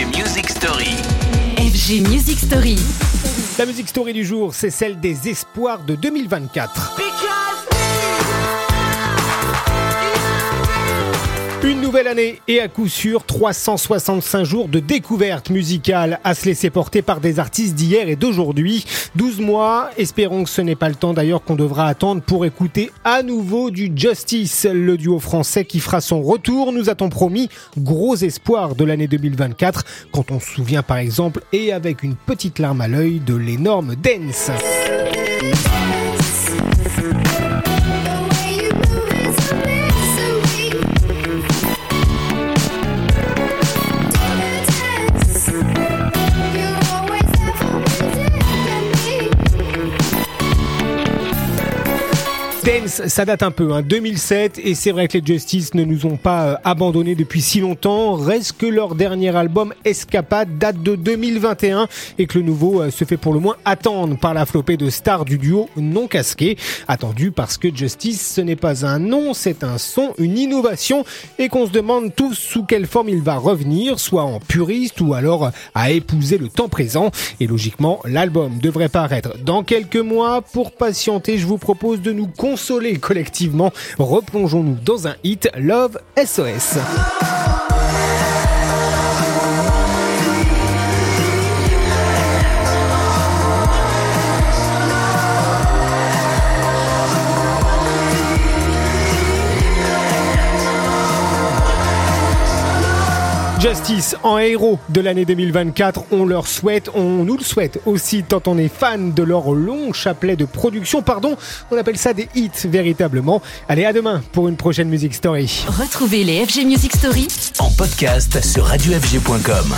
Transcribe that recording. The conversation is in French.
FG Music Story. FG Music Story. La musique story du jour, c'est celle des espoirs de 2024. Une nouvelle année et à coup sûr 365 jours de découverte musicale à se laisser porter par des artistes d'hier et d'aujourd'hui. 12 mois, espérons que ce n'est pas le temps d'ailleurs qu'on devra attendre pour écouter à nouveau du Justice, le duo français qui fera son retour, nous a-t-on promis, gros espoir de l'année 2024 quand on se souvient par exemple et avec une petite larme à l'œil de l'énorme Dance. Dance, ça date un peu, hein, 2007, et c'est vrai que les Justice ne nous ont pas euh, abandonnés depuis si longtemps. Reste que leur dernier album, Escapade, date de 2021, et que le nouveau euh, se fait pour le moins attendre par la flopée de stars du duo non casqué. Attendu parce que Justice, ce n'est pas un nom, c'est un son, une innovation, et qu'on se demande tous sous quelle forme il va revenir, soit en puriste ou alors à épouser le temps présent. Et logiquement, l'album devrait paraître dans quelques mois. Pour patienter, je vous propose de nous consoler collectivement. Replongeons-nous dans un hit Love SOS. Justice en héros de l'année 2024, on leur souhaite, on nous le souhaite aussi tant on est fan de leur long chapelet de production, pardon, on appelle ça des hits véritablement. Allez à demain pour une prochaine Music Story. Retrouvez les FG Music Story En podcast sur radiofg.com.